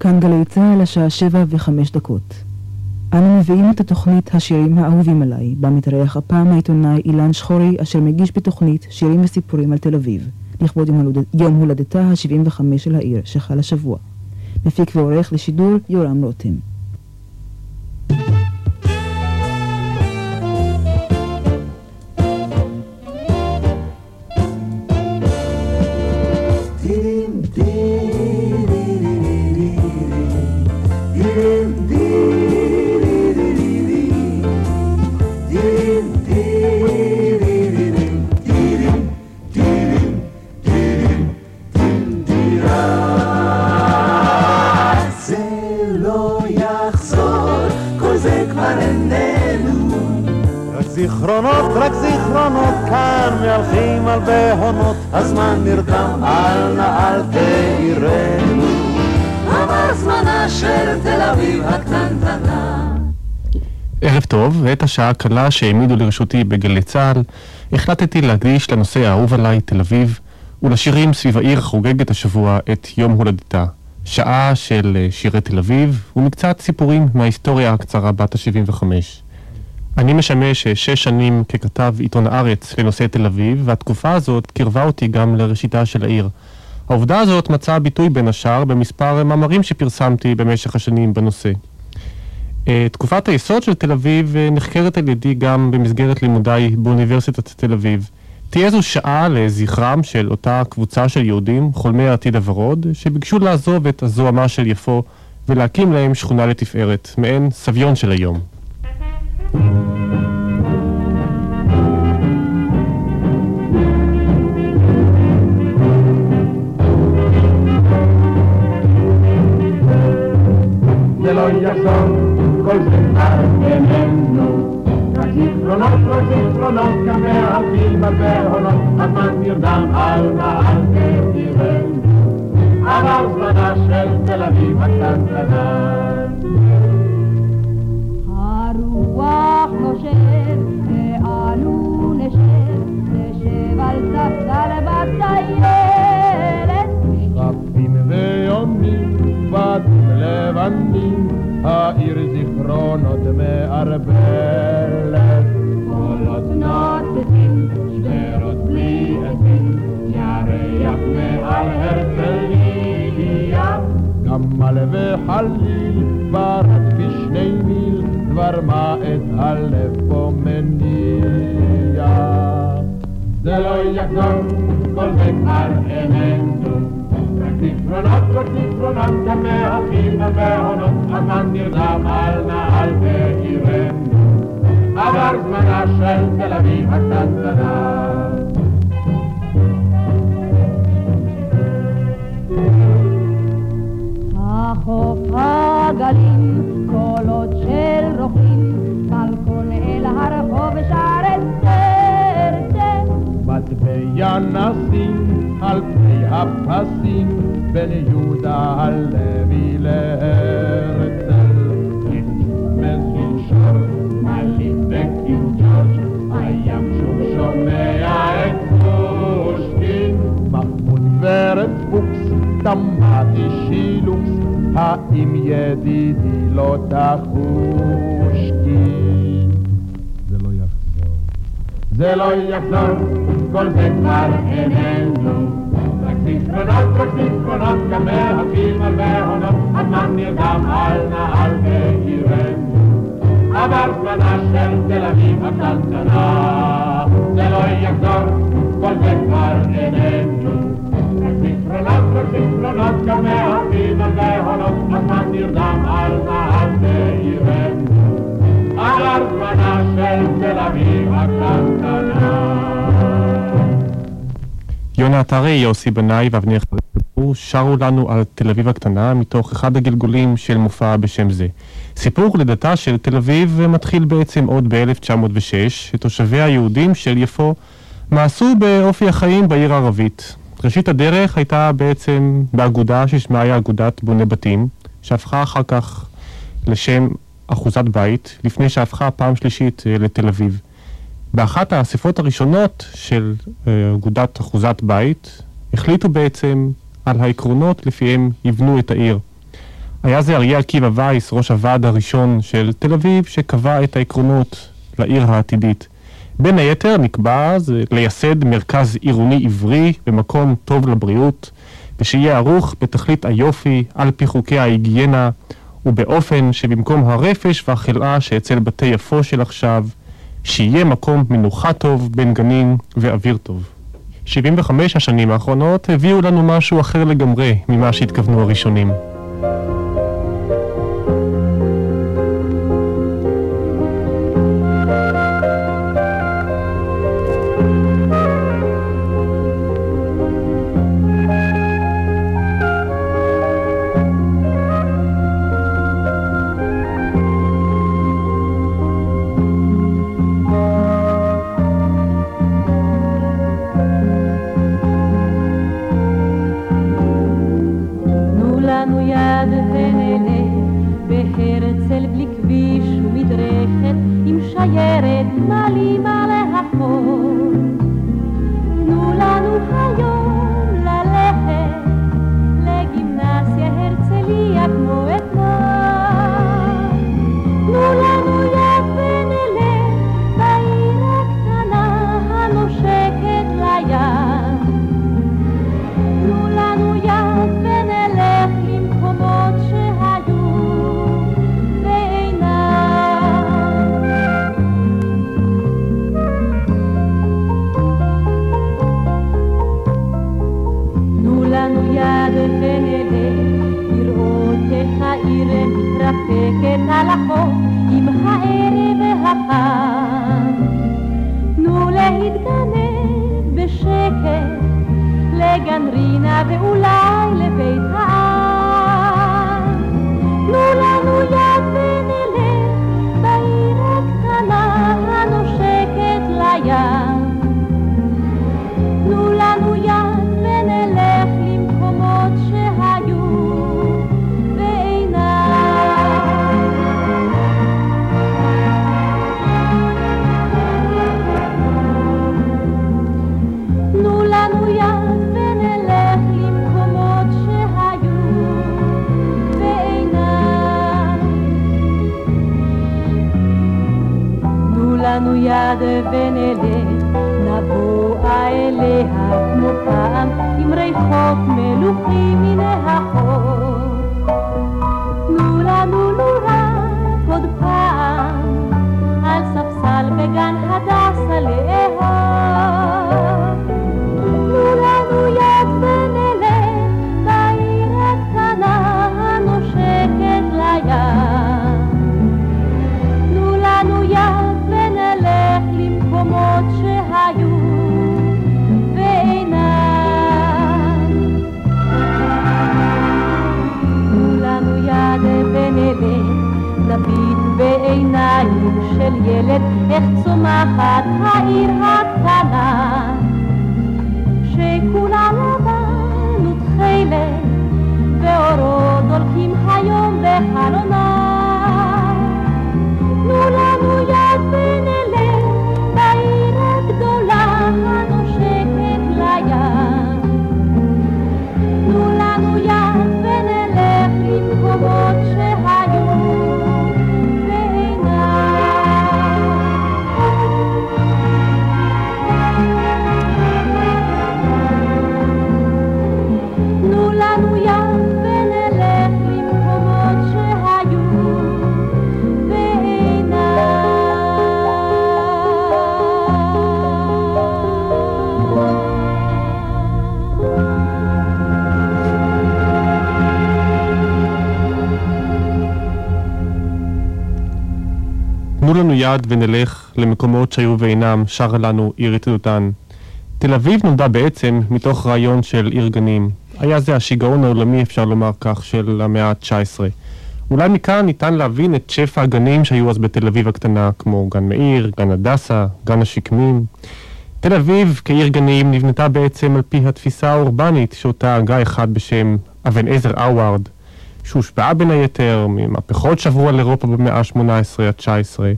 כאן גלי צה"ל, השעה שבע וחמש דקות. אנו מביאים את התוכנית השירים האהובים עליי, בה מתארח הפעם העיתונאי אילן שחורי, אשר מגיש בתוכנית שירים וסיפורים על תל אביב, לכבוד יום, הולד... יום הולדתה ה-75 של העיר, שחל השבוע. מפיק ועורך לשידור יורם רותם. זיכרונות, כאן מהלכים על בהונות, הזמן נרדם, אל נא אל תעירנו. עבר זמנה של תל אביב הקטנטנה. ערב טוב, ואת השעה הקלה שהעמידו לרשותי בגלי צה"ל, החלטתי להקדיש לנושא האהוב עליי, תל אביב, ולשירים סביב העיר החוגגת השבוע את יום הולדתה. שעה של אה, שירי תל אביב, ומקצת סיפורים מההיסטוריה הקצרה בת ה-75. אני משמש אה, שש שנים ככתב עיתון הארץ לנושא תל אביב, והתקופה הזאת קירבה אותי גם לראשיתה של העיר. העובדה הזאת מצאה ביטוי בין השאר במספר מאמרים שפרסמתי במשך השנים בנושא. אה, תקופת היסוד של תל אביב אה, נחקרת על ידי גם במסגרת לימודיי באוניברסיטת תל אביב. תהיה זו שעה לזכרם של אותה קבוצה של יהודים, חולמי העתיד הוורוד, שביקשו לעזוב את הזוהמה של יפו ולהקים להם שכונה לתפארת, מעין סביון של היום. זה ורד פוקס תמתי שילוקס האם ידידי לא תחושקין? זה לא יחזור זה לא יחזור, כל זה כבר איננו. רק זיכרונות, רק זיכרונות, גם מהלכים על בהונות, הזמן נרדם על נעל בעירנו. עבר זמנה של תל אביב הקטנטנה, זה לא יחזור, כל זה כבר איננו. זיכרונות, גם מהלכים על בהונות, הזמן נרדם על נעל בעירנו. עבר זמנה של תל אביב הקטנטנה. יונה עטרי, יוסי בנאי ואבנר חרטור שרו לנו על תל אביב הקטנה מתוך אחד הגלגולים של מופע בשם זה. סיפור לידתה של תל אביב מתחיל בעצם עוד ב-1906, שתושביה היהודים של יפו מעשו באופי החיים בעיר הערבית. ראשית הדרך הייתה בעצם באגודה ששמה היה אגודת בוני בתים, שהפכה אחר כך לשם אחוזת בית, לפני שהפכה פעם שלישית אה, לתל אביב. באחת האספות הראשונות של אה, אגודת אחוזת בית, החליטו בעצם על העקרונות לפיהם יבנו את העיר. היה זה אריה עקיבא וייס, ראש הוועד הראשון של תל אביב, שקבע את העקרונות לעיר העתידית. בין היתר נקבע זה לייסד מרכז עירוני עברי במקום טוב לבריאות, ושיהיה ערוך בתכלית היופי על פי חוקי ההיגיינה, ובאופן שבמקום הרפש והחלאה שאצל בתי יפו של עכשיו, שיהיה מקום מנוחה טוב בין גנים ואוויר טוב. 75 השנים האחרונות הביאו לנו משהו אחר לגמרי ממה שהתכוונו הראשונים. יד ונלך, נבואה אליה כמו פעם, עם ריחות מלוכים מן החוף. תנו לנו לו רק עוד פעם, על ספסל בגן הדסה לאהוב. ילד, איך צומחת העיר הקטנה. שכולה לבן ותכלת, ואורות דולקים היום בחלונה. תנו לנו יד ונלך למקומות שהיו ואינם, שרה לנו עירית דותן. תל אביב נולדה בעצם מתוך רעיון של עיר גנים. היה זה השיגעון העולמי, אפשר לומר כך, של המאה ה-19. אולי מכאן ניתן להבין את שפע הגנים שהיו אז בתל אביב הקטנה, כמו גן מאיר, גן הדסה, גן השקמים. תל אביב כעיר גנים נבנתה בעצם על פי התפיסה האורבנית שאותה הגה אחד בשם אבן עזר אאוארד, שהושפעה בין היתר ממהפכות שעברו על אירופה במאה ה-18 עד 19,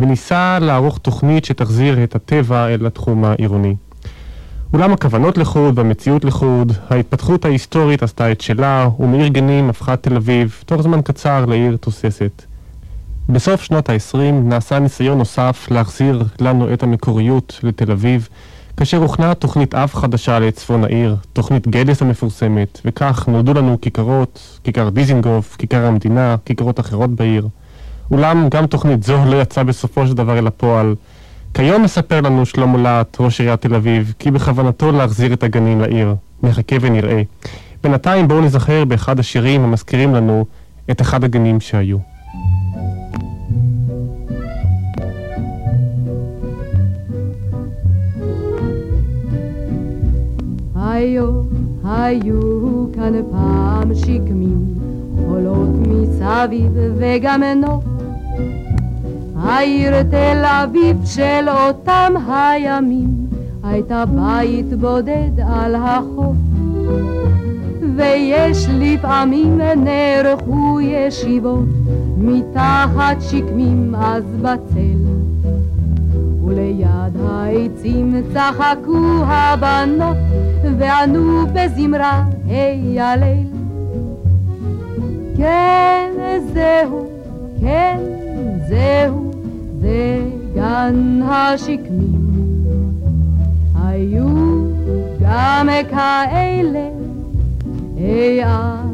וניסה לערוך תוכנית שתחזיר את הטבע אל התחום העירוני. אולם הכוונות לחוד והמציאות לחוד, ההתפתחות ההיסטורית עשתה את שלה, ומעיר גנים הפכה תל אביב, תוך זמן קצר, לעיר תוססת. בסוף שנות ה-20 נעשה ניסיון נוסף להחזיר לנו את המקוריות לתל אביב, כאשר הוכנה תוכנית אב חדשה לצפון העיר, תוכנית גדס המפורסמת, וכך נולדו לנו כיכרות, כיכר דיזינגוף, כיכר המדינה, כיכרות אחרות בעיר. אולם גם תוכנית זו לא יצאה בסופו של דבר אל הפועל. כיום מספר לנו שלמה להט, ראש עיריית תל אביב, כי בכוונתו להחזיר את הגנים לעיר. נחכה ונראה. בינתיים בואו נזכר באחד השירים המזכירים לנו את אחד הגנים שהיו. היו, היו כאן פעם שקמים, חולות מסביב וגם נוף. העיר תל אביב של אותם הימים, הייתה בית בודד על החוף. ויש לפעמים נערכו ישיבות, מתחת שקמים אז בצל. וליד העצים צחקו הבנות, וענו בזמרה, היי הליל. כן, זהו, כן, זהו, זה גן השקמים. היו גם כאלה אי אז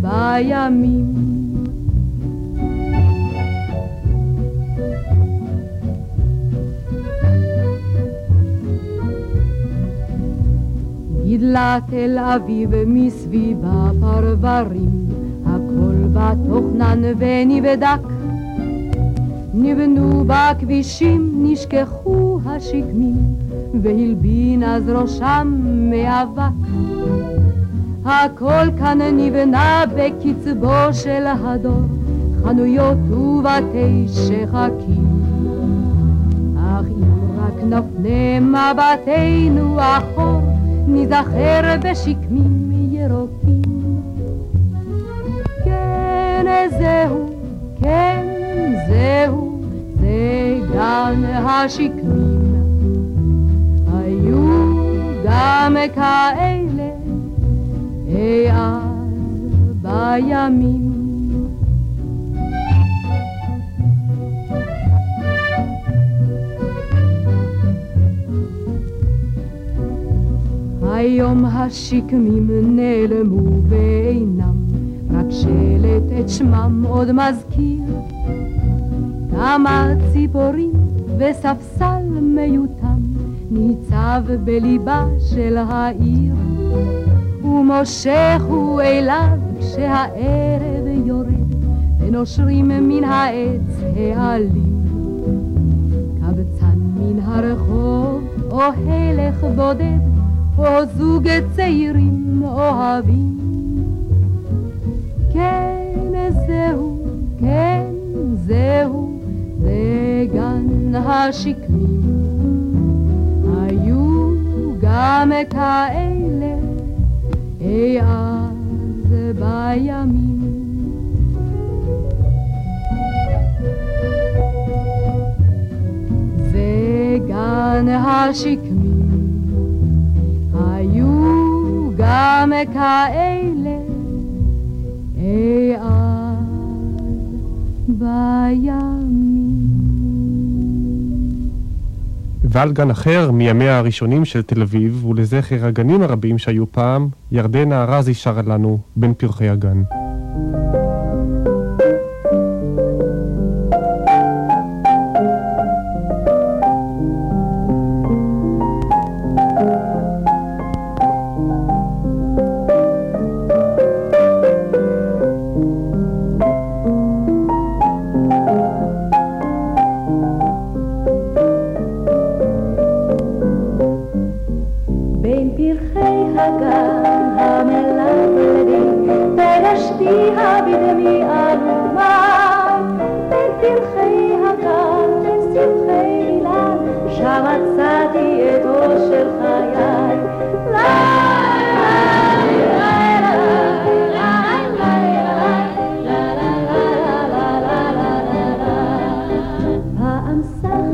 בימים. גידלה תל אביב מסביבה פרברים, הכל בתוכנן ונבדק. נבנו בכבישים, נשכחו השקמים, והלבין אז ראשם מאבק. הכל כאן נבנה בקצבו של הדור, חנויות ובתי שחקים. אך אם רק נפנה מבטנו אחור, ניזכר בשקמים ירוקים. כן, זהו, כן, זהו, זה גן השקמים. היו גם כאלה אי אז בימים. היום השקמים נעלמו ואינם, רק שלט את שמם עוד מזכיר. כמה ציפורים וספסל מיותם ניצב בליבה של העיר, ומושכו אליו כשהערב יורד, ונושרים מן העץ העלים. קבצן מן הרחוב או הלך בודד או זוג צעירים אוהבים. כן, זהו, כן, זהו, זה גן השקמים. היו גם כאלה אי אז בימים. זה גן השקמים. היו גם כאלה אי אז בימים. ועל גן אחר מימיה הראשונים של תל אביב, ולזכר הגנים הרבים שהיו פעם, ירדנה ארזי שרה לנו בין פרחי הגן. I'm sorry.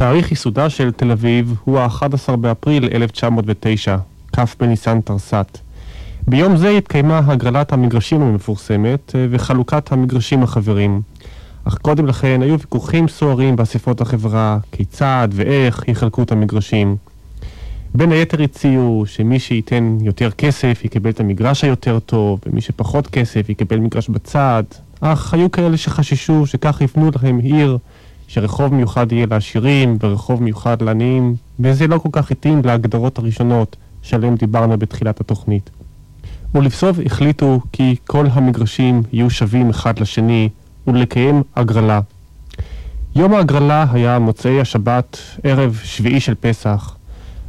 תאריך ייסודה של תל אביב הוא ה-11 באפריל 1909, כ' בניסן תרס"ט. ביום זה התקיימה הגרלת המגרשים המפורסמת אה, וחלוקת המגרשים החברים. אך קודם לכן היו ויכוחים סוערים באספות החברה, כיצד ואיך יחלקו את המגרשים. בין היתר הציעו שמי שייתן יותר כסף יקבל את המגרש היותר טוב, ומי שפחות כסף יקבל מגרש בצד, אך היו כאלה שחששו שכך יבנו להם עיר, שרחוב מיוחד יהיה לעשירים ורחוב מיוחד לעניים, וזה לא כל כך התאים להגדרות הראשונות שעליהן דיברנו בתחילת התוכנית. ולבסוף החליטו כי כל המגרשים יהיו שווים אחד לשני ולקיים הגרלה. יום ההגרלה היה מוצאי השבת, ערב שביעי של פסח.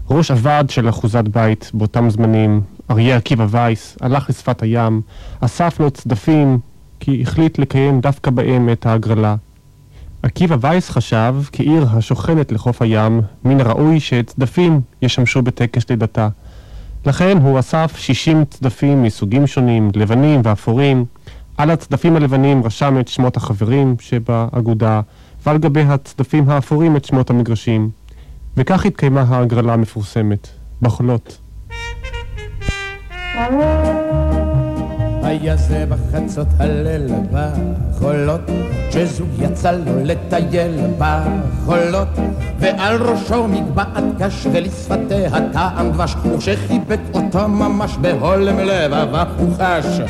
ראש הוועד של אחוזת בית באותם זמנים, אריה עקיבא וייס, הלך לשפת הים, אסף לו צדפים, כי החליט לקיים דווקא בהם את ההגרלה. עקיבא וייס חשב, כעיר השוכנת לחוף הים, מן הראוי שצדפים ישמשו בטקס לידתה. לכן הוא אסף 60 צדפים מסוגים שונים, לבנים ואפורים. על הצדפים הלבנים רשם את שמות החברים שבאגודה, ועל גבי הצדפים האפורים את שמות המגרשים. וכך התקיימה ההגרלה המפורסמת, בחולות. היה זה בחצות הליל בחולות, כשזוג יצא לו לטייל בחולות, ועל ראשו מגבעת קש ולשפתיה טעם דבש, וכשחיבק אותו ממש בהולם לבבה הוא חש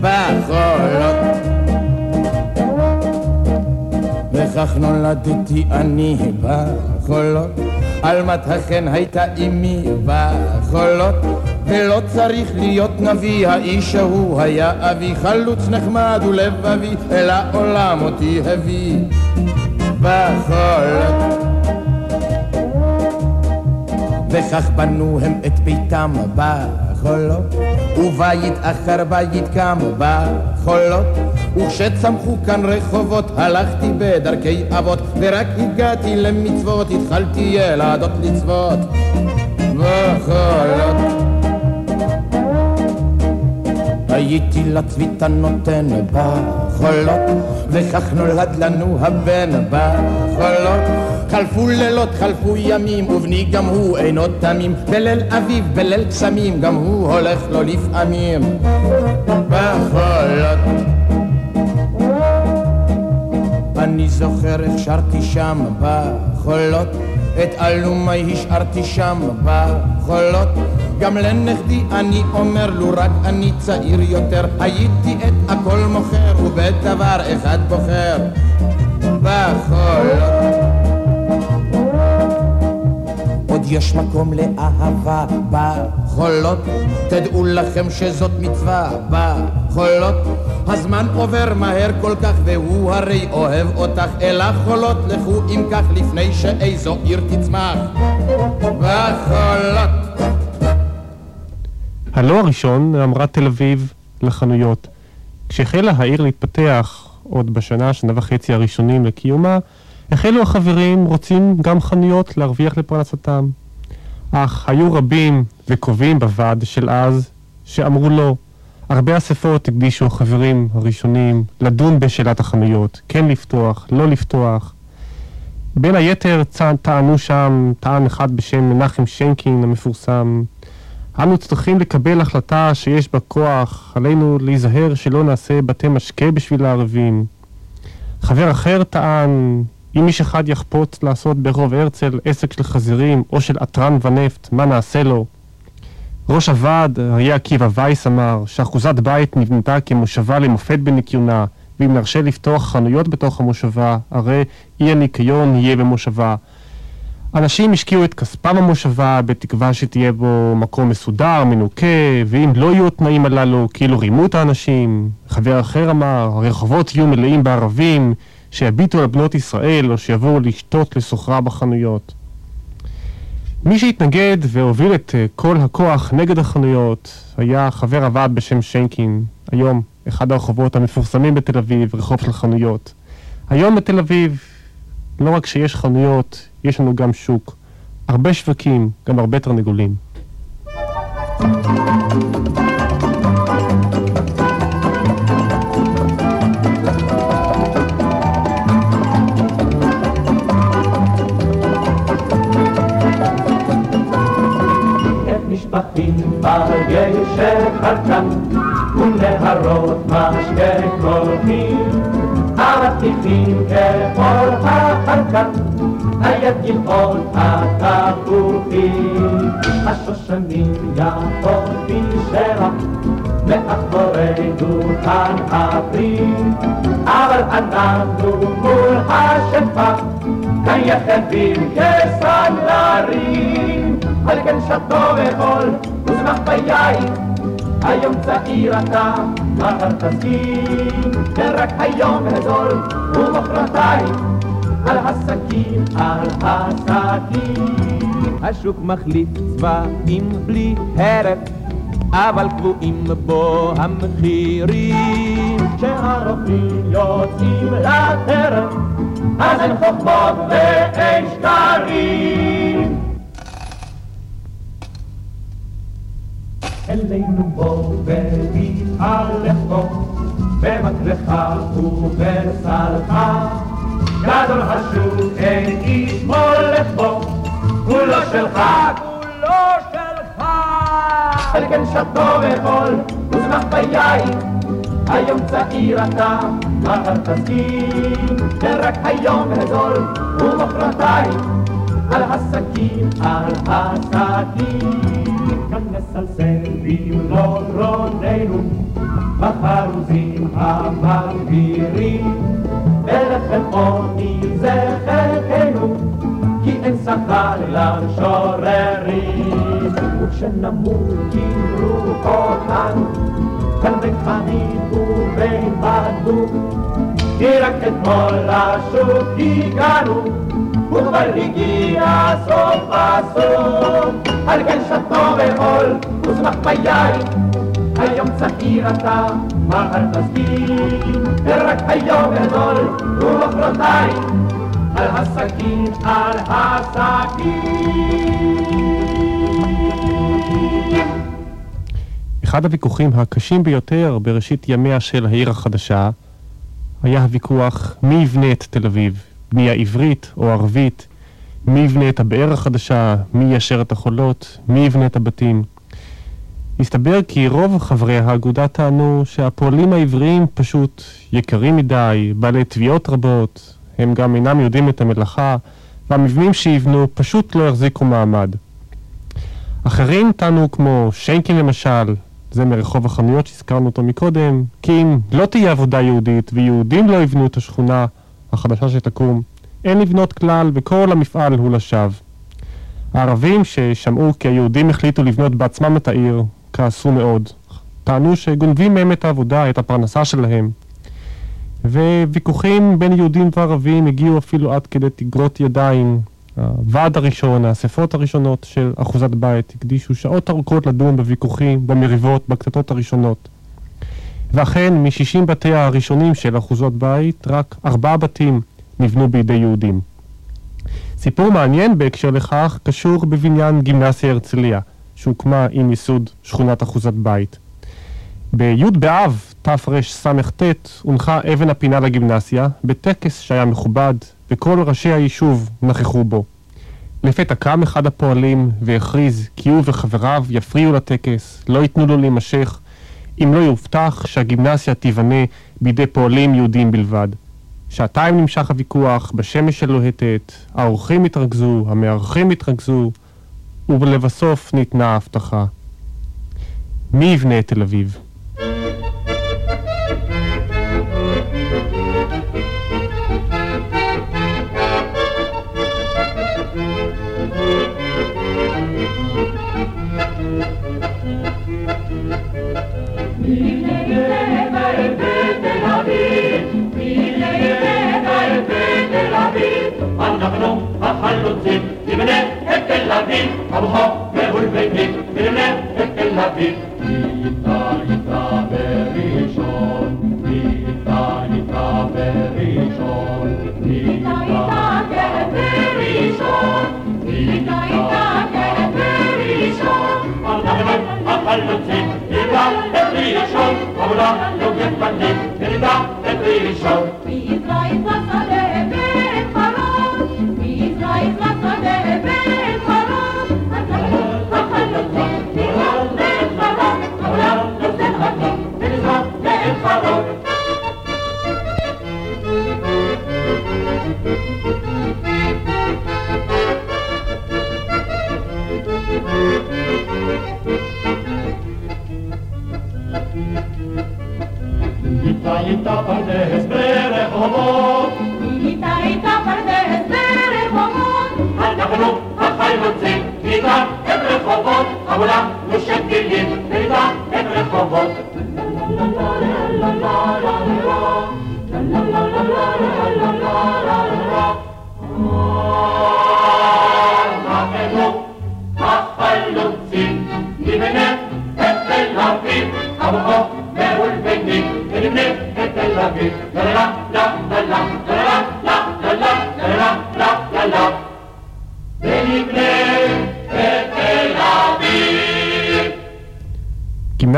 בחולות. וכך נולדתי אני בחולות, עלמת החן הייתה אמי בחולות, ולא צריך להיות נביא, האיש ההוא היה אבי, חלוץ נחמד ולבבי, אל העולם אותי הביא. בחולות. וכך בנו הם את ביתם בחולות, ובית אחר בית קם בחולות, וכשצמחו כאן רחובות הלכתי בדרכי אבות, ורק הגעתי למצוות התחלתי ילדות לצוות בחולות. הייתי לצביתה נותן בחולות, וכך נולד לנו הבן בחולות. חלפו לילות, חלפו ימים, ובני גם הוא אינו תמים. בליל אביב, בליל קסמים, גם הוא הולך לו לפעמים בחולות. אני זוכר איך שרתי שם בחולות, את אלומי השארתי שם בחולות. גם לנכדי אני אומר, לו רק אני צעיר יותר, הייתי את הכל מוכר, ובדבר אחד בוחר בחולות. עוד יש מקום לאהבה בחולות, תדעו לכם שזאת מצווה בחולות. הזמן עובר מהר כל כך, והוא הרי אוהב אותך, אל החולות לכו אם כך, לפני שאיזו עיר תצמח בחולות. הלא הראשון אמרה תל אביב לחנויות. כשהחלה העיר להתפתח, עוד בשנה, שנה וחצי הראשונים לקיומה, החלו החברים רוצים גם חנויות להרוויח לפרנסתם. אך היו רבים וקובעים בוועד של אז שאמרו לא. הרבה אספות הקדישו החברים הראשונים לדון בשאלת החנויות, כן לפתוח, לא לפתוח. בין היתר טענו שם, טען אחד בשם מנחם שיינקין המפורסם, אנו צריכים לקבל החלטה שיש בה כוח, עלינו להיזהר שלא נעשה בתי משקה בשביל הערבים. חבר אחר טען, אם איש אחד יחפוץ לעשות ברחוב הרצל עסק של חזירים או של עטרן ונפט, מה נעשה לו? ראש הוועד, אריה עקיבא וייס, אמר שאחוזת בית נבנתה כמושבה למופת בניקיונה, ואם נרשה לפתוח חנויות בתוך המושבה, הרי אי הניקיון יהיה במושבה. אנשים השקיעו את כספם במושבה בתקווה שתהיה בו מקום מסודר, מנוקה, ואם לא יהיו התנאים הללו, כאילו רימו את האנשים. חבר אחר אמר, הרחובות יהיו מלאים בערבים, שיביטו על בנות ישראל, או שיבואו לשתות לסוחרה בחנויות. מי שהתנגד והוביל את אה, כל הכוח נגד החנויות היה חבר הוועד בשם שיינקין, היום אחד הרחובות המפורסמים בתל אביב, רחוב של חנויות. היום בתל אביב, לא רק שיש חנויות, יש לנו גם שוק. הרבה שווקים, גם הרבה תרנגולים. משפחים בגשר חרקן ונהרות משקה קולחים אבטיחים ככל החרקן הידיעות התפוחים השושנים יפות בשרח מאחורי דוכן הפרים אבל אנחנו מול השפע כיחדים כסנדלרים. על כן שתו וחול וזמח ביין היום צעיר אתה, מחר תסכים, ורק היום הזול ומחרתיים על הסכין, על הסכין. השוק מחליף צבעים בלי הרף, אבל קבועים בו המחירים. כשהרופאים יוצאים לטרף, אז אין חוכמות ואין שקרים. אלינו בוא ותתהלך בו, במקלך ובסלך. גדול השוק אין איש מולך בו, כולו שלך, כולו שלך. על כן שתו וחול וזמח ביין, היום צעיר אתה, מחר תסכים, ורק היום הזול ומחרתיים, על הסכין, על הסכין. כנס על סביב לורוננו, בחרוזים המגבירים, ולחם עוני זה חלקנו, כי אין שכר למשוררים. וכשנמות ימרו אותנו, כאן בחנית ובהתבדלות, כי רק אתמול לשוק הגענו, וכבר הגיע סוף הסוף. על כן שתו וחול ושמח ביין, היום צעיר אתה, מחר תסכים, ורק היום גדול ומחרתיים, על הסכין, על הסכין. אחד הוויכוחים הקשים ביותר בראשית ימיה של העיר החדשה היה הוויכוח מי יבנה את תל אביב, בנייה עברית או ערבית, מי יבנה את הבאר החדשה, מי יישר את החולות, מי יבנה את הבתים. הסתבר כי רוב חברי האגודה טענו שהפועלים העבריים פשוט יקרים מדי, בעלי תביעות רבות, הם גם אינם יודעים את המלאכה, והמבנים שיבנו פשוט לא יחזיקו מעמד. אחרים טענו כמו שיינקין למשל, זה מרחוב החנויות שהזכרנו אותו מקודם, כי אם לא תהיה עבודה יהודית ויהודים לא יבנו את השכונה החדשה שתקום, אין לבנות כלל וכל המפעל הוא לשווא. הערבים ששמעו כי היהודים החליטו לבנות בעצמם את העיר, כעסו מאוד. טענו שגונבים מהם את העבודה, את הפרנסה שלהם. וויכוחים בין יהודים וערבים הגיעו אפילו עד כדי תגרות ידיים. הוועד הראשון, האספות הראשונות של אחוזת בית, הקדישו שעות ארוכות לדון בוויכוחים, במריבות, בקטטות הראשונות. ואכן, מ-60 בתיה הראשונים של אחוזות בית, רק ארבעה בתים נבנו בידי יהודים. סיפור מעניין בהקשר לכך קשור בבניין גימנסיה הרצליה, שהוקמה עם ייסוד שכונת אחוזת בית. בי' באב תרס"ט הונחה אבן הפינה לגימנסיה בטקס שהיה מכובד וכל ראשי היישוב נכחו בו. לפתע קם אחד הפועלים והכריז כי הוא וחבריו יפריעו לטקס, לא ייתנו לו להימשך, אם לא יובטח שהגימנסיה תיבנה בידי פועלים יהודים בלבד. שעתיים נמשך הוויכוח, בשמש הלוהטת, האורחים התרכזו, המארחים התרכזו, ולבסוף ניתנה ההבטחה. מי יבנה את תל אביב?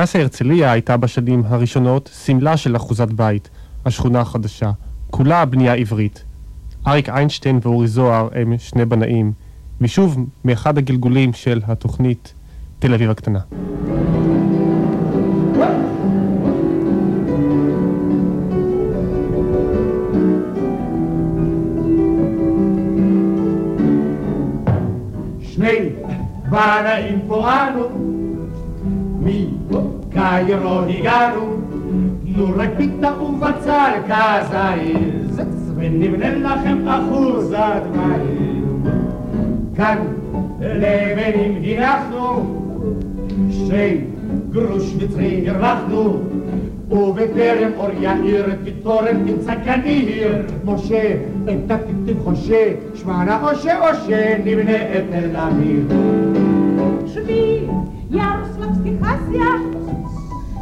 גימנסיה הרצליה הייתה בשנים הראשונות סמלה של אחוזת בית, השכונה החדשה, כולה בנייה עברית. אריק איינשטיין ואורי זוהר הם שני בנאים, ושוב מאחד הגלגולים של התוכנית תל אביב הקטנה. שני בנאים פה אנו, מקיירו הגענו, תנו רק פיתה ובצל כזית, ונבנה לכם אחוזת מים. כאן לבנים הנחנו, שתי גרוש מצרי הרווחנו, ובטרם אור יאיר תתורן תמצא כאן עיר. משה, את התקציב חושה, שמענה אושה אושה, נבנה את תל אביב. Drzwi Jarosławskie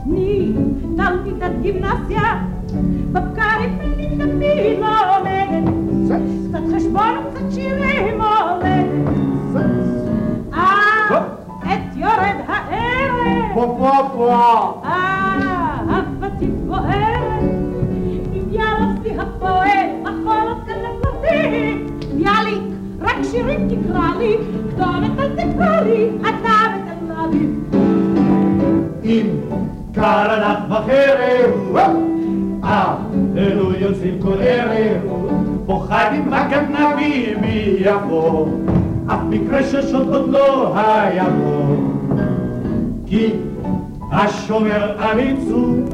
Hasja Ni Nautica Gimnazja Babka רפלית תמיד לא עומדת קצת חשבון וקצת שירים עומדת אה, את יורד הערב פה פה פה. אהבתי בוערת עם יאלופי הפועל מחולות כאן לפרטי ביאליק רק שירים תקרא לי כתובת אל תקרא לי אתה בתל אביב אם קר לך בחרב, אלו יוצאים כל ערב, פוחדים בגנבים מיפו, אף מקרה ששוט עוד לא היה פה. כי השומר אמיץ הוא,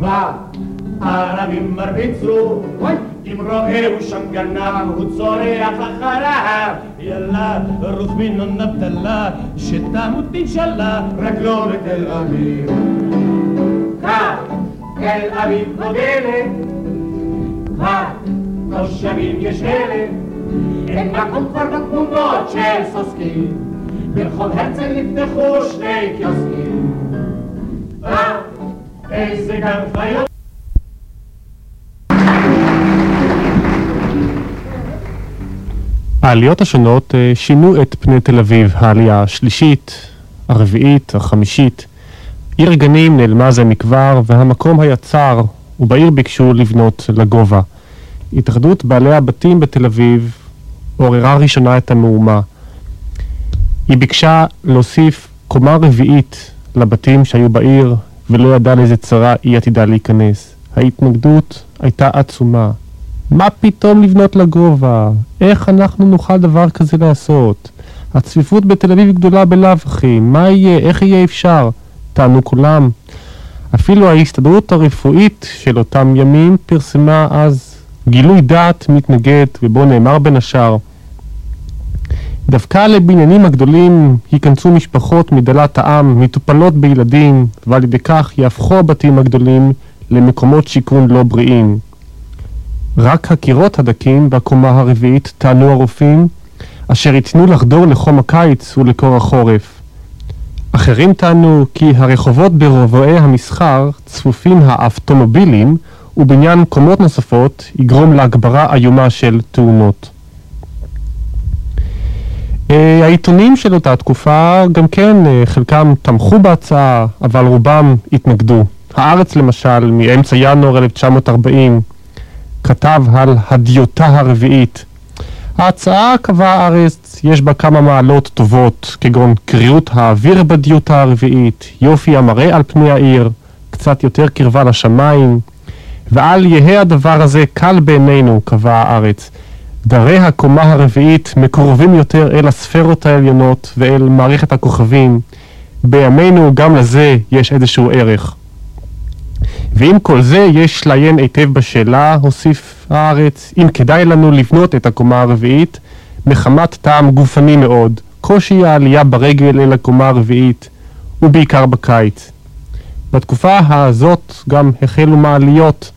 והערבים מרביצו, הוא امرأة وشمقنا وتصوريح خراها يلا روح بينا نبتلا شتا مدين شلا ركلون تل أبيب ها تل أبيب مدينة ها تشبين يشيلة إنكم فرقكم دوتشي ساسكي بالخل هتل يفتخوش ليك ياسكي ها איזה גן חיות העליות השונות אה, שינו את פני תל אביב, העלייה השלישית, הרביעית, החמישית. עיר הגנים נעלמה זה מכבר, והמקום היה צר, ובעיר ביקשו לבנות לגובה. התאחדות בעלי הבתים בתל אביב עוררה ראשונה את המהומה. היא ביקשה להוסיף קומה רביעית לבתים שהיו בעיר, ולא ידעה לאיזה צרה היא עתידה להיכנס. ההתנגדות הייתה עצומה. מה פתאום לבנות לגובה? איך אנחנו נוכל דבר כזה לעשות? הצפיפות בתל אביב גדולה בלאו הכי, מה יהיה? איך יהיה אפשר? טענו כולם. אפילו ההסתדרות הרפואית של אותם ימים פרסמה אז גילוי דעת מתנגד, ובו נאמר בין השאר דווקא לבניינים הגדולים ייכנסו משפחות מדלת העם, מטופלות בילדים, ועל ידי כך יהפכו הבתים הגדולים למקומות שיכון לא בריאים. רק הקירות הדקים בקומה הרביעית, טענו הרופאים, אשר ייתנו לחדור לחום הקיץ ולקור החורף. אחרים טענו כי הרחובות ברובעי המסחר צפופים האפטומובילים ובניין קומות נוספות יגרום להגברה איומה של תאונות. אה, העיתונים של אותה תקופה גם כן, אה, חלקם תמכו בהצעה, אבל רובם התנגדו. הארץ למשל, מאמצע ינואר 1940, כתב על הדיוטה הרביעית. ההצעה קבעה הארץ, יש בה כמה מעלות טובות, כגון קריאות האוויר בדיוטה הרביעית, יופי המראה על פני העיר, קצת יותר קרבה לשמיים, ואל יהא הדבר הזה קל בעינינו, קבעה הארץ. דרי הקומה הרביעית מקורבים יותר אל הספרות העליונות ואל מערכת הכוכבים. בימינו גם לזה יש איזשהו ערך. ועם כל זה יש לעיין היטב בשאלה, הוסיף הארץ, אם כדאי לנו לבנות את הקומה הרביעית, מחמת טעם גופני מאוד, קושי העלייה ברגל אל הקומה הרביעית, ובעיקר בקיץ. בתקופה הזאת גם החלו מעליות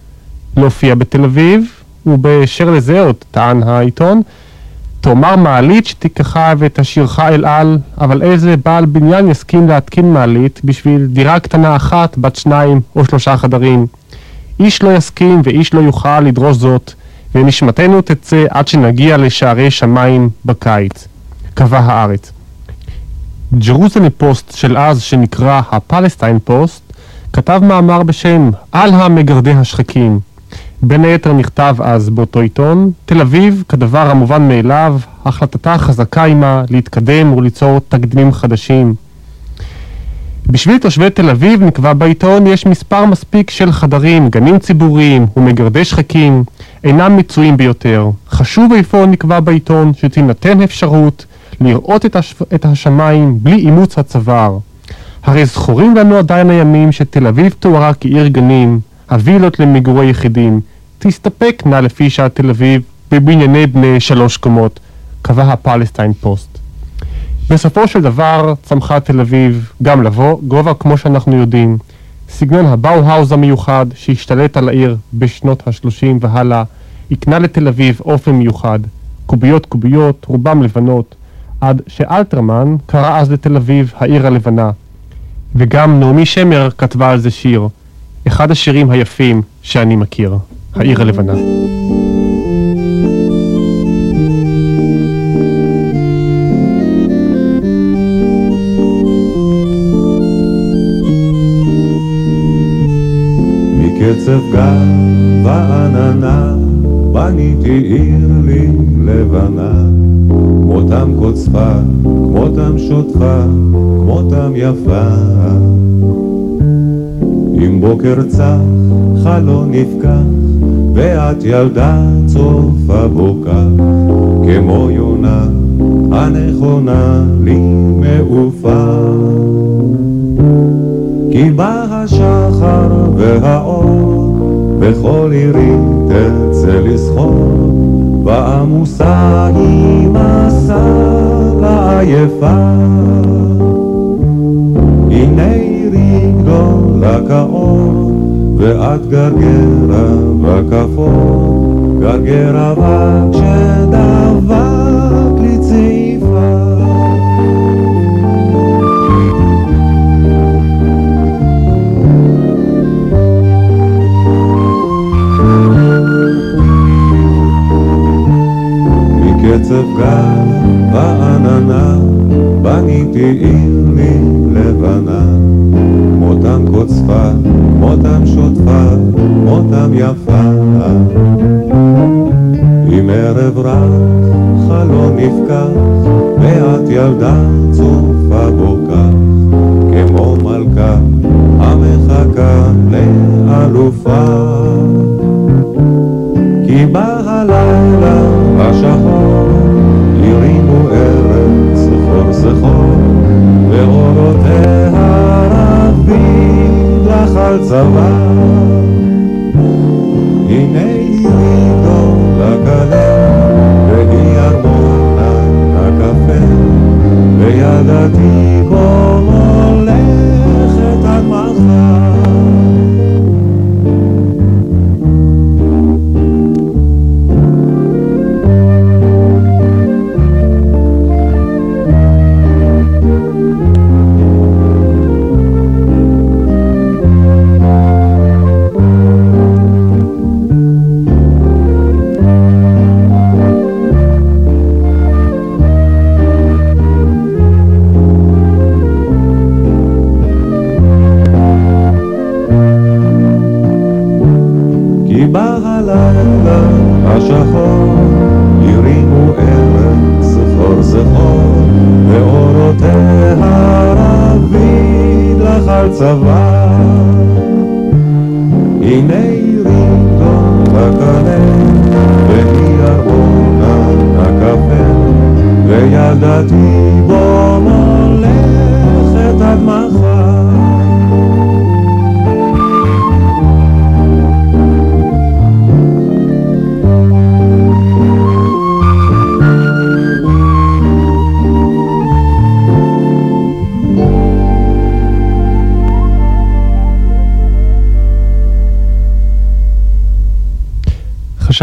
להופיע בתל אביב, ובאשר לזה עוד טען העיתון, תאמר מעלית שתיקחה ותשאירך אל על, אבל איזה בעל בניין יסכים להתקין מעלית בשביל דירה קטנה אחת בת שניים או שלושה חדרים. איש לא יסכים ואיש לא יוכל לדרוש זאת, ונשמתנו תצא עד שנגיע לשערי שמיים בקיץ. קבע הארץ. ג'רוזלם פוסט של אז, שנקרא הפלסטיין פוסט, כתב מאמר בשם על המגרדי השחקים. בין היתר נכתב אז באותו עיתון, תל אביב, כדבר המובן מאליו, החלטתה חזקה עימה להתקדם וליצור תקדימים חדשים. בשביל תושבי תל אביב נקבע בעיתון יש מספר מספיק של חדרים, גנים ציבוריים ומגרדי שחקים אינם מצויים ביותר. חשוב איפה נקבע בעיתון שתינתן אפשרות לראות את, הש... את השמיים בלי אימוץ הצוואר. הרי זכורים לנו עדיין הימים שתל אביב תוארה כעיר גנים, הווילות למגורי יחידים, תסתפק נא לפי שעת תל אביב בבנייני בני שלוש קומות, קבע הפלסטיין פוסט. בסופו של דבר צמחה תל אביב גם לבוא, גובה כמו שאנחנו יודעים. סגנון הבאו-האוז המיוחד שהשתלט על העיר בשנות ה-30 והלאה, הקנה לתל אביב אופן מיוחד, קוביות קוביות, רובם לבנות, עד שאלתרמן קרא אז לתל אביב העיר הלבנה. וגם נעמי שמר כתבה על זה שיר, אחד השירים היפים שאני מכיר. העיר הלבנה. מקצב גל ועננה בניתי עיר לי לבנה כמותם קוצפה, כמותם שוטפה, כמותם יפה אם בוקר צח חלון נפקח ואת ילדה צופה בוקה, כמו יונה הנכונה לי מעופה. כי בא השחר והאור, בכל עירי תרצה לסחור, ועמוסה היא מסע לעייפה. הנה עירי גדולה כאור, ואת גרגרה בכפור, גרגר אבק שדבק לי צעיפה. מקצב גל ועננה בניתי עיר מלבנה מותם קוצפה, מותם שוטפה, מותם יפה עם ערב רך, חלון נפקח, ואת ילדה צופה בו כך, כמו מלכה המחכה לאלופה. כי בא הלילה השחור, הרימו ארץ סחור, ואורותיה רבים לך על צוואר. הנה עירי דולק הלב, והיא ארמונה הקפה, וידעתי לך על צוואר. הנה ריבו בקנה, והיא ארמונה הקפה, וילדתי בו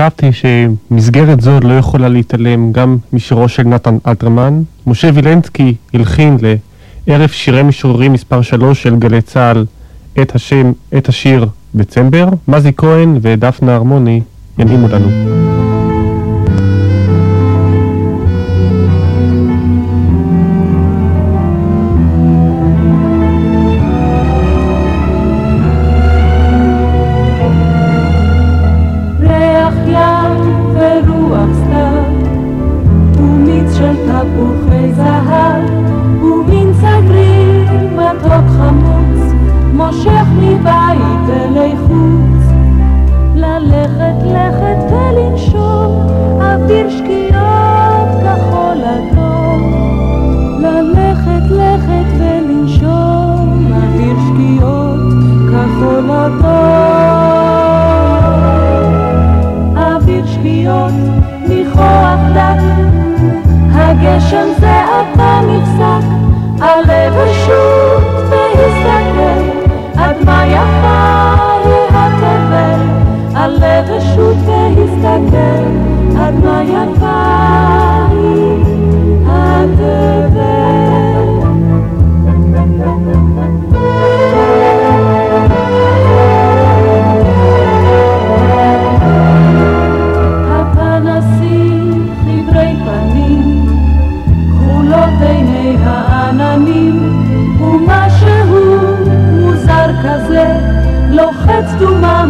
חשבתי שמסגרת זו לא יכולה להתעלם גם משירו של נתן אלתרמן. משה וילנסקי הלחין לערב שירי משוררים מספר 3 של גלי צה"ל את השם, את השיר דצמבר. מזי כהן ודפנה הרמוני ינעימו לנו.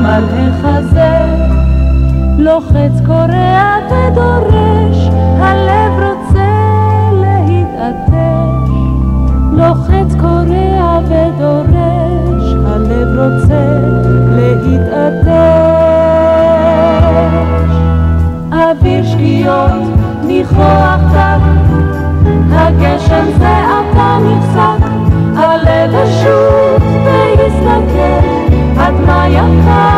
דומם על החזה, לוחץ קורע ודורש, הלב רוצה להתעטש, לוחץ קורע ודורש, הלב רוצה להתעטש. אוויר שקיעות ניחוח דק, הגשם זה עתה נפסק, הלב אשות והסתכל, עד מה יפה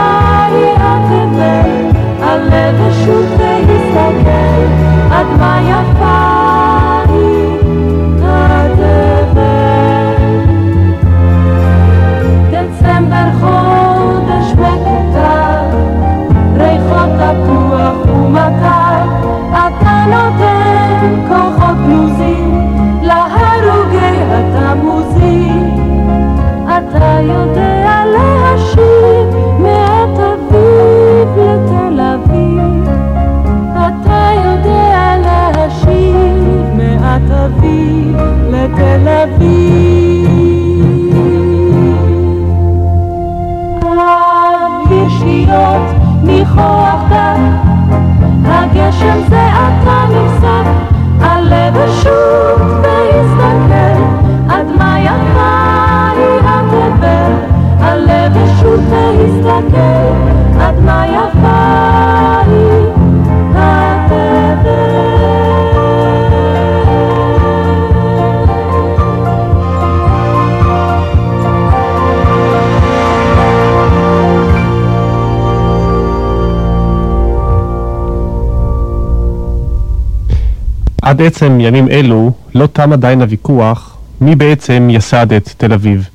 עד עצם ימים אלו לא תם עדיין הוויכוח מי בעצם יסד את תל אביב.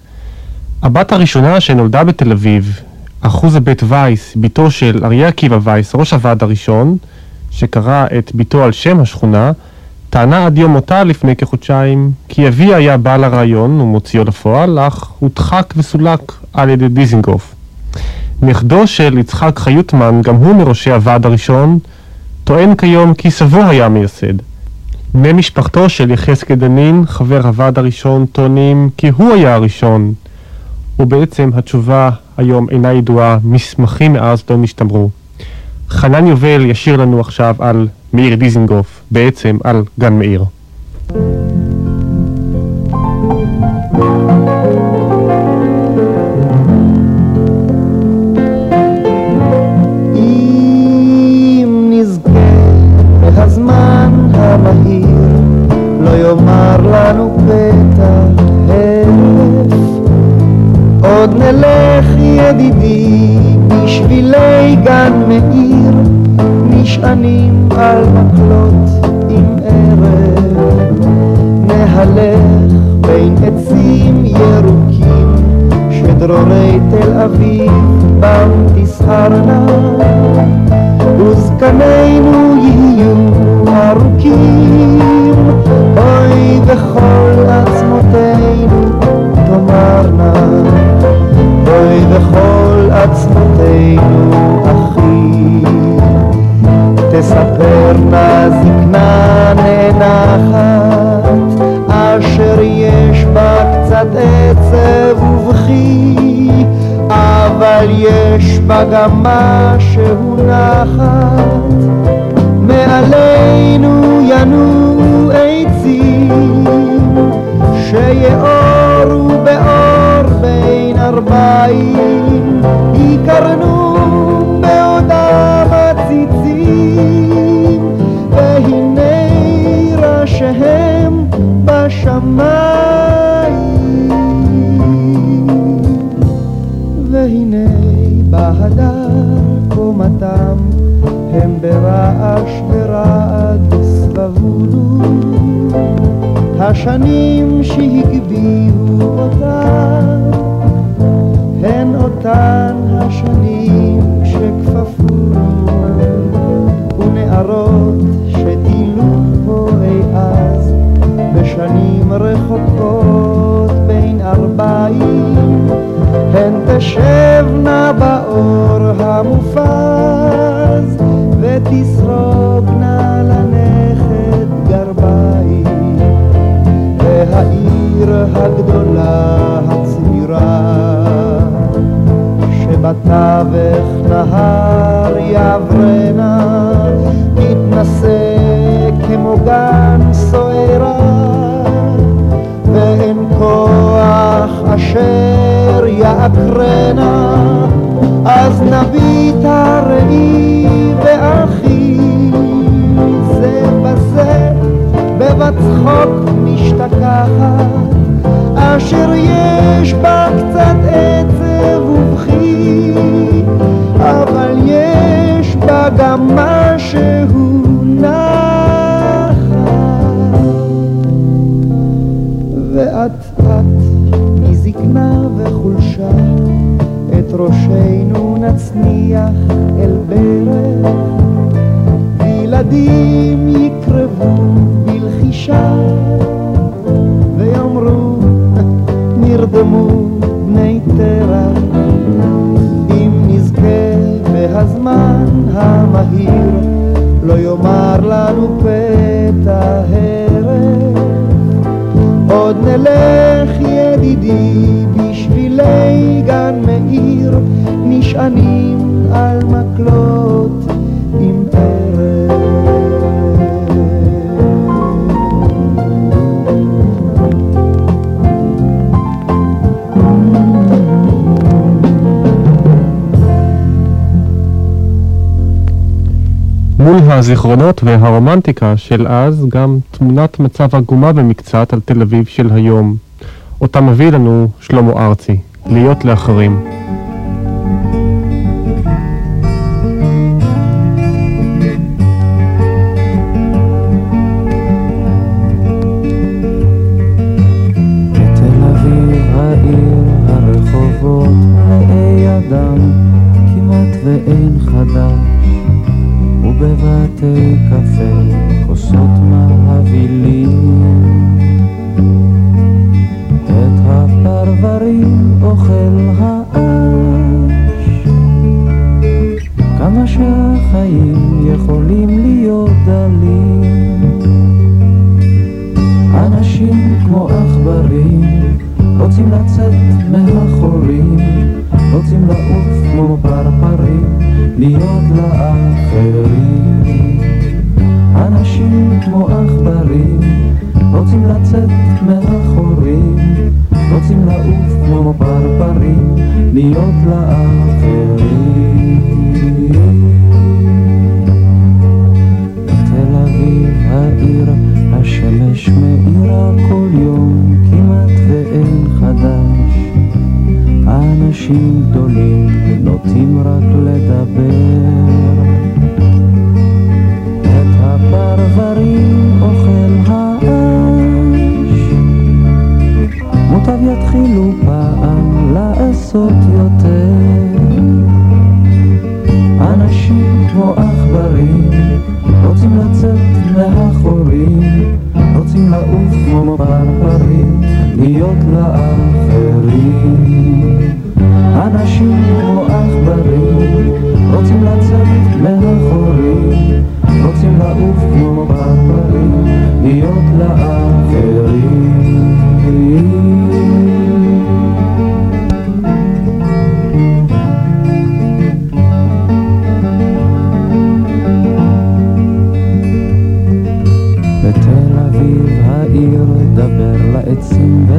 הבת הראשונה שנולדה בתל אביב, אחוזה בית וייס, בתו של אריה עקיבא וייס, ראש הוועד הראשון, שקרא את בתו על שם השכונה, טענה עד יום מותה לפני כחודשיים כי אבי היה בעל הרעיון ומוציאו לפועל, אך הודחק וסולק על ידי דיזינגוף. נכדו של יצחק חיוטמן, גם הוא מראשי הוועד הראשון, טוען כיום כי סבו היה המייסד. בני משפחתו של יחזקאל דנין, חבר הוועד הראשון, טוענים כי הוא היה הראשון. ובעצם התשובה היום אינה ידועה, מסמכים מאז לא נשתמרו. חנן יובל ישיר לנו עכשיו על מאיר דיזינגוף, בעצם על גן מאיר. גן מאיר נשענים על מקלות עם ערב. נהלך בין עצים ירוקים שדרורי תל אביב בם תסהרנה. וזקנינו יהיו ארוכים אוי וכל עצמותינו תאמרנה. אוי וכל עצמותינו תספרנה זקנה נאנחת אשר יש בה קצת עצב ובכי אבל יש בה גם משהו נחת. מעלינו ינועו עצים שיאורו באור בין ארבעים יקרנו בשמיים והנה השנים שהגביהו אותם הן אותן השנים תשבנה באור המופז ותסרוגנה לנכד גרביים והעיר הגדולה הצעירה שבתווך נהר יעברנה תתנשא כמו גן סוערה ואין כוח אשר יעקרנה אז נביט הראי ואחי. זה בזה בבת צחוק משתכחת אשר יש בה הזיכרונות והרומנטיקה של אז, גם תמונת מצב עגומה במקצת על תל אביב של היום. אותה מביא לנו שלמה ארצי, להיות לאחרים. החיים יכולים להיות דלים. אנשים כמו עכברים רוצים לצאת מהחורים, רוצים לעוף כמו פרפרים, להיות לאחרים. אנשים כמו עכברים רוצים לצאת מהחורים, רוצים לעוף כמו פרפרים, להיות לאחרים. העיר, השמש מאירה כל יום, כמעט ואין חדש. האנשים גדולים נוטים רק לדבר. את הפרברים אוכל האש. מוטב יתחילו פעם לעשות יותר. אנשים כמו עכברים רוצים לצאת מהחורים, רוצים לעוף כמו פרפרים, להיות לאחרים. אנשים כמו עכברים רוצים לצאת מהחורים, רוצים לעוף כמו פרפרים, להיות לאחרים.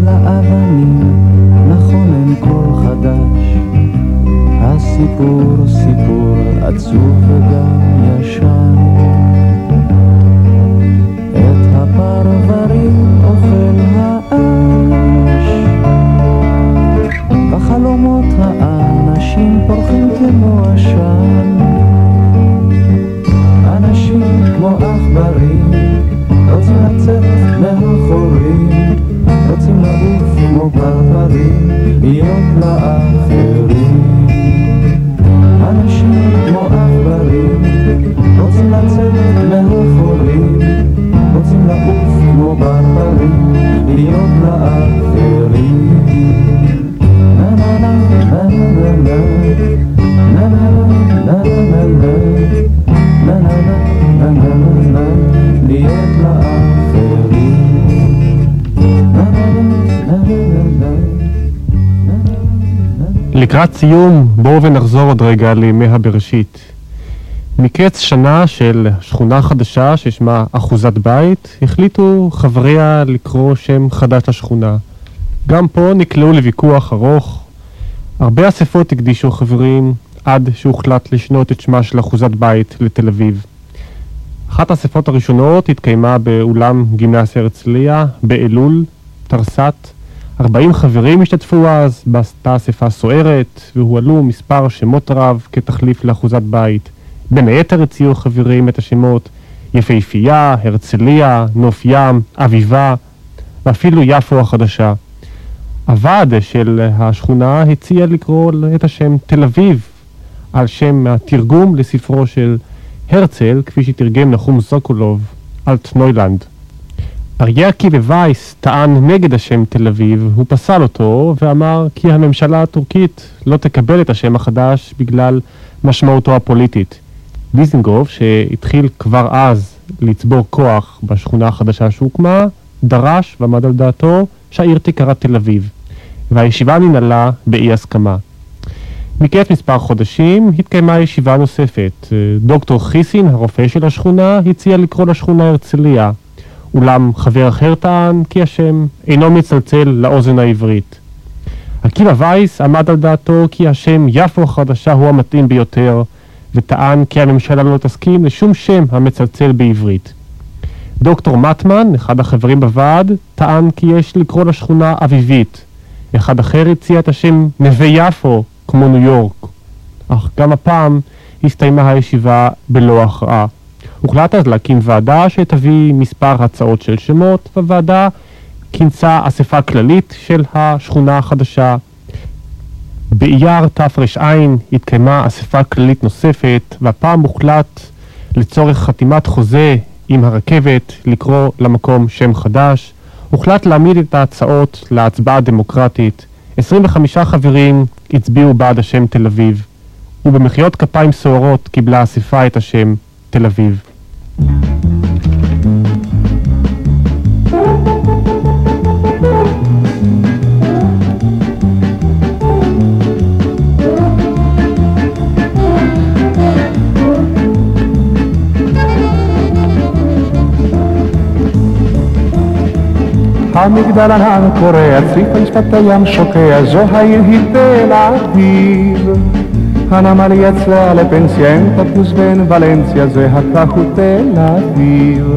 ולאבנים, נכון אין קול חדש. הסיפור סיפור עצוב וגם לקראת סיום, בואו ונחזור עוד רגע לימי הבראשית. מקץ שנה של שכונה חדשה ששמה אחוזת בית, החליטו חבריה לקרוא שם חדש לשכונה. גם פה נקלעו לוויכוח ארוך. הרבה אספות הקדישו חברים עד שהוחלט לשנות את שמה של אחוזת בית לתל אביב. אחת האספות הראשונות התקיימה באולם גימנסיה הרצליה, באלול, תרס"ט. 40 חברים השתתפו אז באותה אספה סוערת, והועלו מספר שמות רב כתחליף לאחוזת בית. בין היתר הציעו חברים את השמות יפהפייה, הרצליה, נוף ים, אביבה, ואפילו יפו החדשה. הוועד של השכונה הציע לקרוא את השם תל אביב, על שם התרגום לספרו של הרצל, כפי שתרגם נחום סוקולוב, אלטנוילנד. אריה עקיבא וייס טען נגד השם תל אביב, הוא פסל אותו ואמר כי הממשלה הטורקית לא תקבל את השם החדש בגלל משמעותו הפוליטית. דיזנגוף, שהתחיל כבר אז לצבור כוח בשכונה החדשה שהוקמה, דרש ועמד על דעתו שהעיר תיקרא תל אביב, והישיבה ננעלה באי הסכמה. מקץ מספר חודשים התקיימה ישיבה נוספת. דוקטור חיסין, הרופא של השכונה, הציע לקרוא לשכונה הרצליה. אולם חבר אחר טען כי השם אינו מצלצל לאוזן העברית. עקיבא וייס עמד על דעתו כי השם יפו החדשה הוא המתאים ביותר, וטען כי הממשלה לא תסכים לשום שם המצלצל בעברית. דוקטור מטמן, אחד החברים בוועד, טען כי יש לקרוא לשכונה אביבית. אחד אחר הציע את השם נווה יפו, כמו ניו יורק. אך גם הפעם הסתיימה הישיבה בלא הכרעה. הוחלט אז להקים ועדה שתביא מספר הצעות של שמות, והוועדה כינסה אספה כללית של השכונה החדשה. באייר תר"ע התקיימה אספה כללית נוספת, והפעם הוחלט לצורך חתימת חוזה עם הרכבת לקרוא למקום שם חדש. הוחלט להעמיד את ההצעות להצבעה דמוקרטית. 25 חברים הצביעו בעד השם תל אביב, ובמחיאות כפיים סוערות קיבלה האספה את השם תל אביב. Thank you. המגדל ענן קורע, צריף על שפת הים שוקע, זו העיר היא תל אביב. הנמל יצא לפנסיה, אין תפוס בין ולנסיה, זה הכך הוא תל אביב.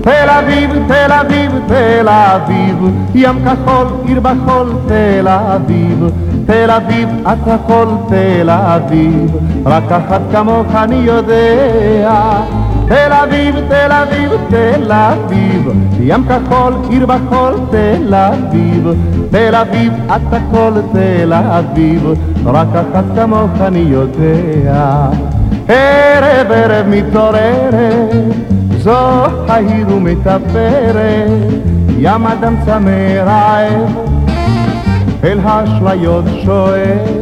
תל אביב, תל אביב, תל אביב, ים כחול, עיר בחול, תל אביב. תל אביב, את הכל תל אביב, רק אחת כמוך אני יודע. תל אביב, תל אביב, תל אביב, ים כחול, עיר בחול, תל אביב. תל אביב, את הכל תל אביב, רק אחת כמוך אני יודע. ערב ערב מתעוררת, זו העיר ומתאפרת, ים אדם צמא רעב, אל האשליות שואף.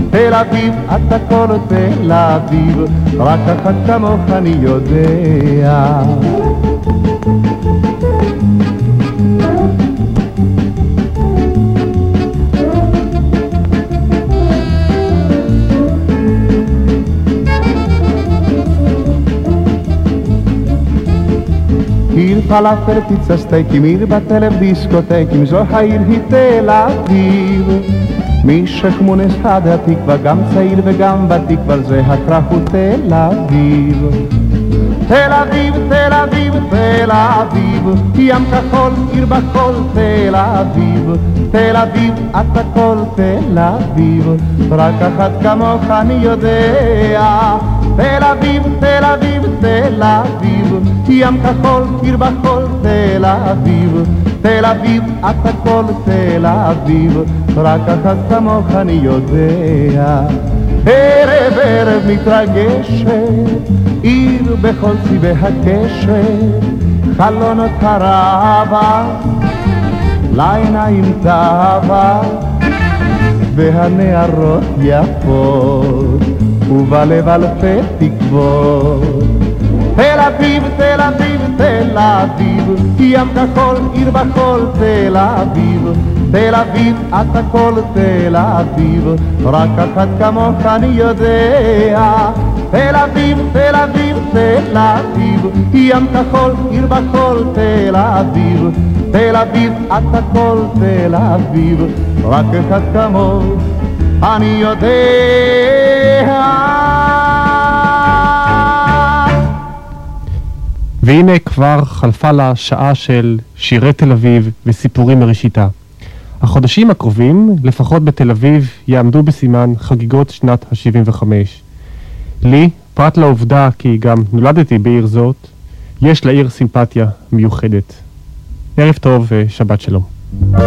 תל אביב, את הכל תל אביב, רק אחת כמוך אני יודע. עיר פלאפל, פיצה סטייקים, עיר בתלם דיסקוטקים, זו העיר היא תל אביב. משכמונס עד התקווה, גם צעיר וגם ותיק, אבל זה הכרך הוא תל אביב. תל אביב, תל אביב, תל אביב, ים כחול, עיר בחול, תל אביב. תל אביב, את הכל תל אביב, רק אחת כמוך אני יודע. תל אביב, תל אביב, תל אביב, ים כחול, עיר בחול, תל אביב. תל אביב, את הכל תל אביב, רק אחת כמוך אני יודע. ערב ערב מתרגשת, עיר בכל צבעי הקשת, חלונות הרבה, לעיניים תאווה, והנערות יפות, ובלב אלפי תקוות. תל אביב, תל אביב, תל אביב, ים כחול, עיר בחול, תל אביב. תל אביב, את הכל תל אביב, רק אחת כמוך אני יודע. תל אביב, תל אביב, תל אביב, ים כחול, עיר בחול, תל אביב. תל אביב, את הכל תל אביב, רק אחד כמוך אני יודע. והנה כבר חלפה לה שעה של שירי תל אביב וסיפורים מראשיתה. החודשים הקרובים, לפחות בתל אביב, יעמדו בסימן חגיגות שנת ה-75. לי, פרט לעובדה כי גם נולדתי בעיר זאת, יש לעיר סימפתיה מיוחדת. ערב טוב ושבת שלום. יש לי